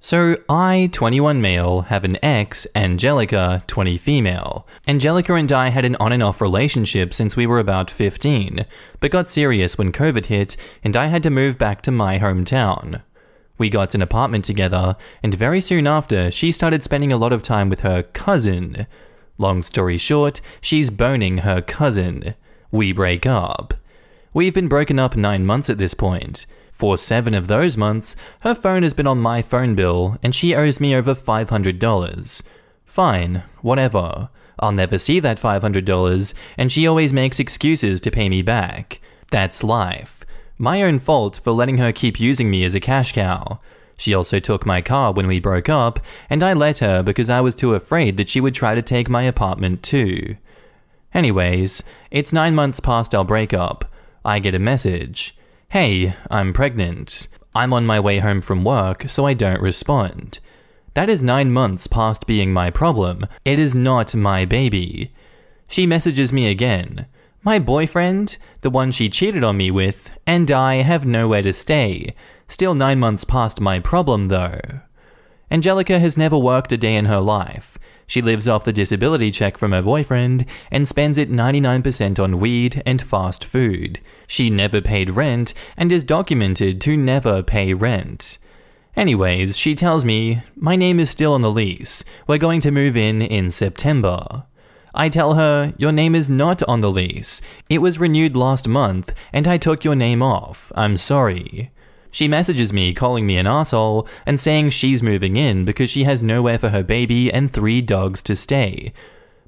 So, I, 21 male, have an ex, Angelica, 20 female. Angelica and I had an on and off relationship since we were about 15, but got serious when COVID hit and I had to move back to my hometown. We got an apartment together, and very soon after, she started spending a lot of time with her cousin. Long story short, she's boning her cousin. We break up. We've been broken up nine months at this point. For seven of those months, her phone has been on my phone bill, and she owes me over $500. Fine, whatever. I'll never see that $500, and she always makes excuses to pay me back. That's life. My own fault for letting her keep using me as a cash cow. She also took my car when we broke up, and I let her because I was too afraid that she would try to take my apartment too. Anyways, it's nine months past our breakup. I get a message. Hey, I'm pregnant. I'm on my way home from work, so I don't respond. That is nine months past being my problem. It is not my baby. She messages me again. My boyfriend, the one she cheated on me with, and I have nowhere to stay. Still nine months past my problem, though. Angelica has never worked a day in her life. She lives off the disability check from her boyfriend and spends it 99% on weed and fast food. She never paid rent and is documented to never pay rent. Anyways, she tells me, My name is still on the lease. We're going to move in in September. I tell her, Your name is not on the lease. It was renewed last month, and I took your name off. I'm sorry. She messages me calling me an asshole and saying she's moving in because she has nowhere for her baby and three dogs to stay.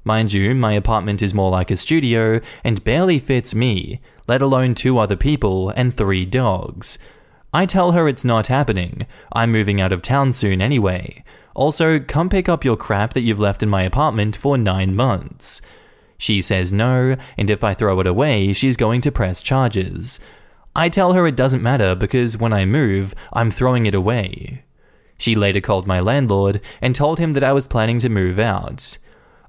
Mind you, my apartment is more like a studio and barely fits me, let alone two other people and three dogs. I tell her it's not happening. I'm moving out of town soon anyway. Also, come pick up your crap that you've left in my apartment for nine months. She says no, and if I throw it away, she's going to press charges. I tell her it doesn't matter because when I move, I'm throwing it away. She later called my landlord and told him that I was planning to move out.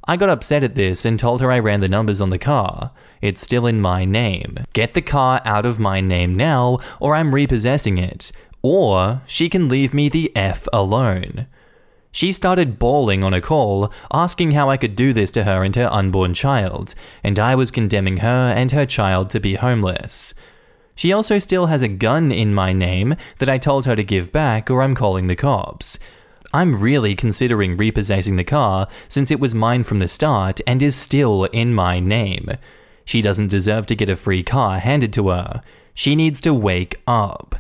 I got upset at this and told her I ran the numbers on the car. It's still in my name. Get the car out of my name now, or I'm repossessing it. Or she can leave me the F alone. She started bawling on a call, asking how I could do this to her and her unborn child, and I was condemning her and her child to be homeless. She also still has a gun in my name that I told her to give back or I'm calling the cops. I'm really considering repossessing the car since it was mine from the start and is still in my name. She doesn't deserve to get a free car handed to her. She needs to wake up.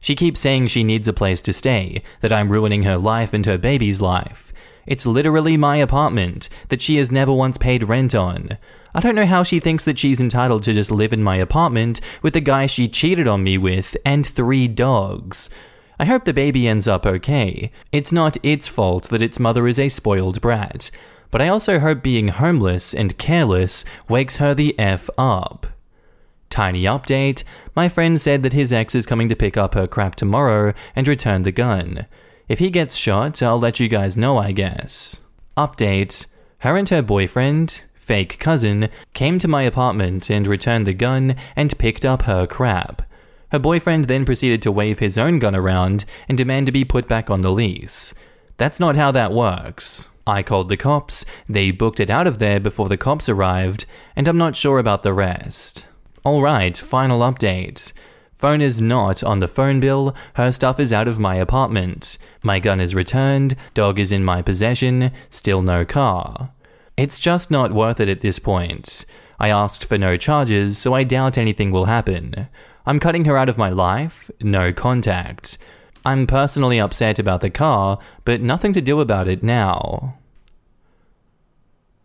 She keeps saying she needs a place to stay, that I'm ruining her life and her baby's life. It's literally my apartment that she has never once paid rent on. I don't know how she thinks that she's entitled to just live in my apartment with the guy she cheated on me with and three dogs. I hope the baby ends up okay. It's not its fault that its mother is a spoiled brat, but I also hope being homeless and careless wakes her the F up. Tiny update my friend said that his ex is coming to pick up her crap tomorrow and return the gun. If he gets shot, I'll let you guys know, I guess. Update her and her boyfriend, fake cousin, came to my apartment and returned the gun and picked up her crap. Her boyfriend then proceeded to wave his own gun around and demand to be put back on the lease. That's not how that works. I called the cops, they booked it out of there before the cops arrived, and I'm not sure about the rest. Alright, final update. Phone is not on the phone bill, her stuff is out of my apartment. My gun is returned, dog is in my possession, still no car. It's just not worth it at this point. I asked for no charges, so I doubt anything will happen. I'm cutting her out of my life, no contact. I'm personally upset about the car, but nothing to do about it now.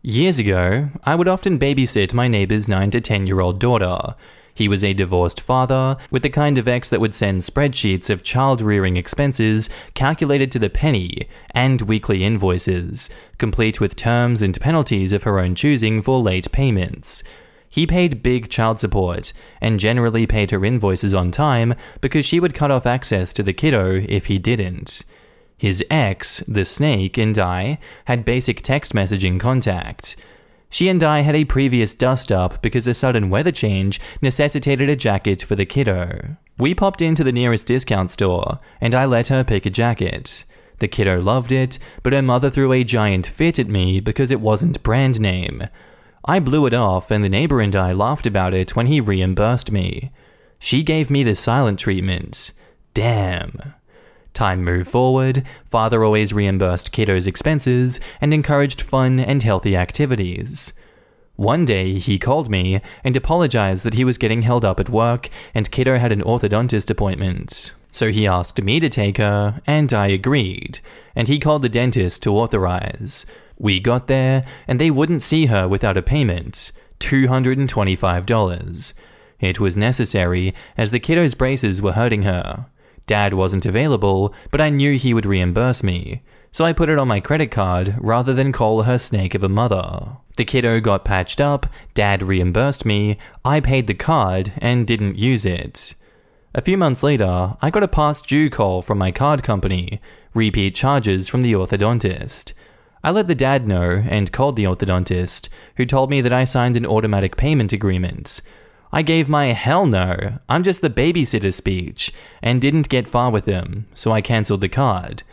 Years ago, I would often babysit my neighbor's 9 to 10 year old daughter. He was a divorced father, with the kind of ex that would send spreadsheets of child rearing expenses calculated to the penny and weekly invoices, complete with terms and penalties of her own choosing for late payments. He paid big child support and generally paid her invoices on time because she would cut off access to the kiddo if he didn't. His ex, the snake, and I had basic text messaging contact. She and I had a previous dust up because a sudden weather change necessitated a jacket for the kiddo. We popped into the nearest discount store, and I let her pick a jacket. The kiddo loved it, but her mother threw a giant fit at me because it wasn't brand name. I blew it off, and the neighbor and I laughed about it when he reimbursed me. She gave me the silent treatment. Damn. Time moved forward, father always reimbursed kiddo's expenses and encouraged fun and healthy activities. One day, he called me and apologized that he was getting held up at work and kiddo had an orthodontist appointment. So he asked me to take her, and I agreed, and he called the dentist to authorize. We got there, and they wouldn't see her without a payment $225. It was necessary, as the kiddo's braces were hurting her. Dad wasn't available, but I knew he would reimburse me, so I put it on my credit card rather than call her snake of a mother. The kiddo got patched up, Dad reimbursed me, I paid the card and didn't use it. A few months later, I got a past due call from my card company, repeat charges from the orthodontist. I let the dad know and called the orthodontist, who told me that I signed an automatic payment agreement. I gave my hell no, I'm just the babysitter speech, and didn't get far with them, so I cancelled the card.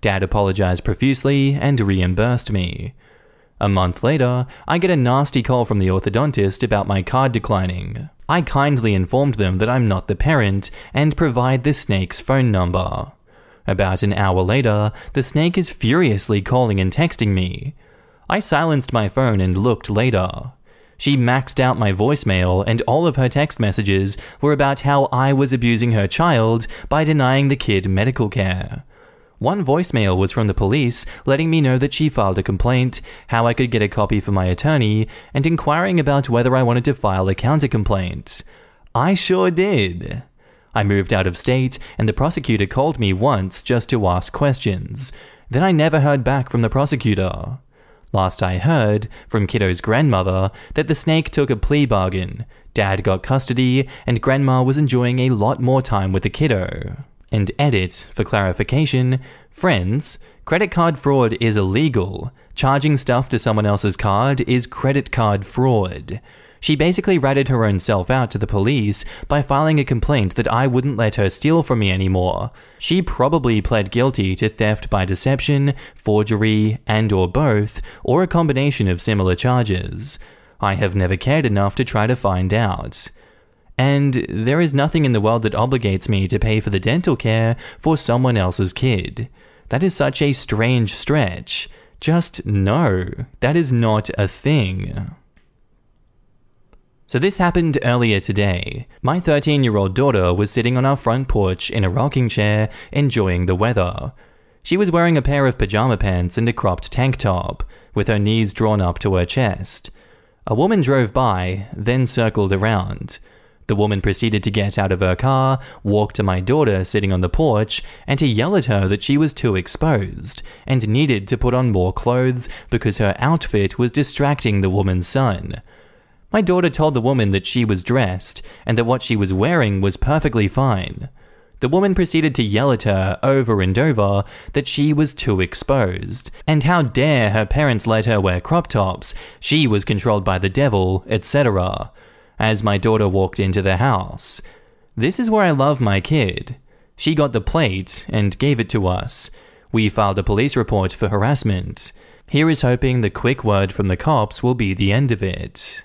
Dad apologized profusely and reimbursed me. A month later, I get a nasty call from the orthodontist about my card declining. I kindly informed them that I'm not the parent and provide the snake's phone number. About an hour later, the snake is furiously calling and texting me. I silenced my phone and looked later. She maxed out my voicemail, and all of her text messages were about how I was abusing her child by denying the kid medical care. One voicemail was from the police letting me know that she filed a complaint, how I could get a copy for my attorney, and inquiring about whether I wanted to file a counter complaint. I sure did. I moved out of state, and the prosecutor called me once just to ask questions. Then I never heard back from the prosecutor. Last I heard, from Kiddo's grandmother, that the snake took a plea bargain. Dad got custody, and Grandma was enjoying a lot more time with the kiddo. And edit, for clarification, friends, credit card fraud is illegal. Charging stuff to someone else's card is credit card fraud. She basically ratted her own self out to the police by filing a complaint that I wouldn't let her steal from me anymore. She probably pled guilty to theft by deception, forgery, and or both, or a combination of similar charges. I have never cared enough to try to find out. And there is nothing in the world that obligates me to pay for the dental care for someone else's kid. That is such a strange stretch. Just no, that is not a thing. So, this happened earlier today. My 13 year old daughter was sitting on our front porch in a rocking chair, enjoying the weather. She was wearing a pair of pajama pants and a cropped tank top, with her knees drawn up to her chest. A woman drove by, then circled around. The woman proceeded to get out of her car, walk to my daughter sitting on the porch, and to yell at her that she was too exposed and needed to put on more clothes because her outfit was distracting the woman's son. My daughter told the woman that she was dressed and that what she was wearing was perfectly fine. The woman proceeded to yell at her over and over that she was too exposed, and how dare her parents let her wear crop tops, she was controlled by the devil, etc. As my daughter walked into the house. This is where I love my kid. She got the plate and gave it to us. We filed a police report for harassment. Here is hoping the quick word from the cops will be the end of it.